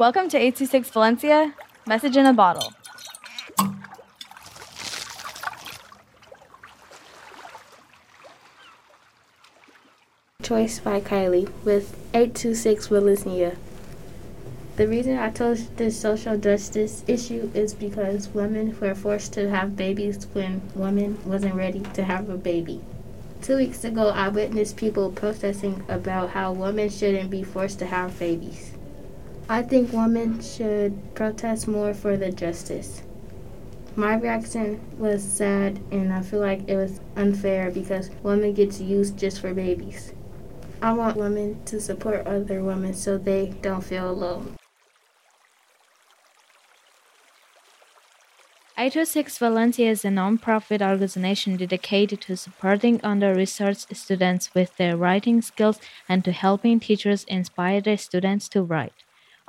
Welcome to 826 Valencia, message in a bottle. Choice by Kylie with 826 Valencia. The reason I chose this social justice issue is because women were forced to have babies when women wasn't ready to have a baby. Two weeks ago, I witnessed people protesting about how women shouldn't be forced to have babies. I think women should protest more for the justice. My reaction was sad, and I feel like it was unfair because women get used just for babies. I want women to support other women so they don't feel alone. 826 Valencia is a non-profit organization dedicated to supporting under-researched students with their writing skills and to helping teachers inspire their students to write.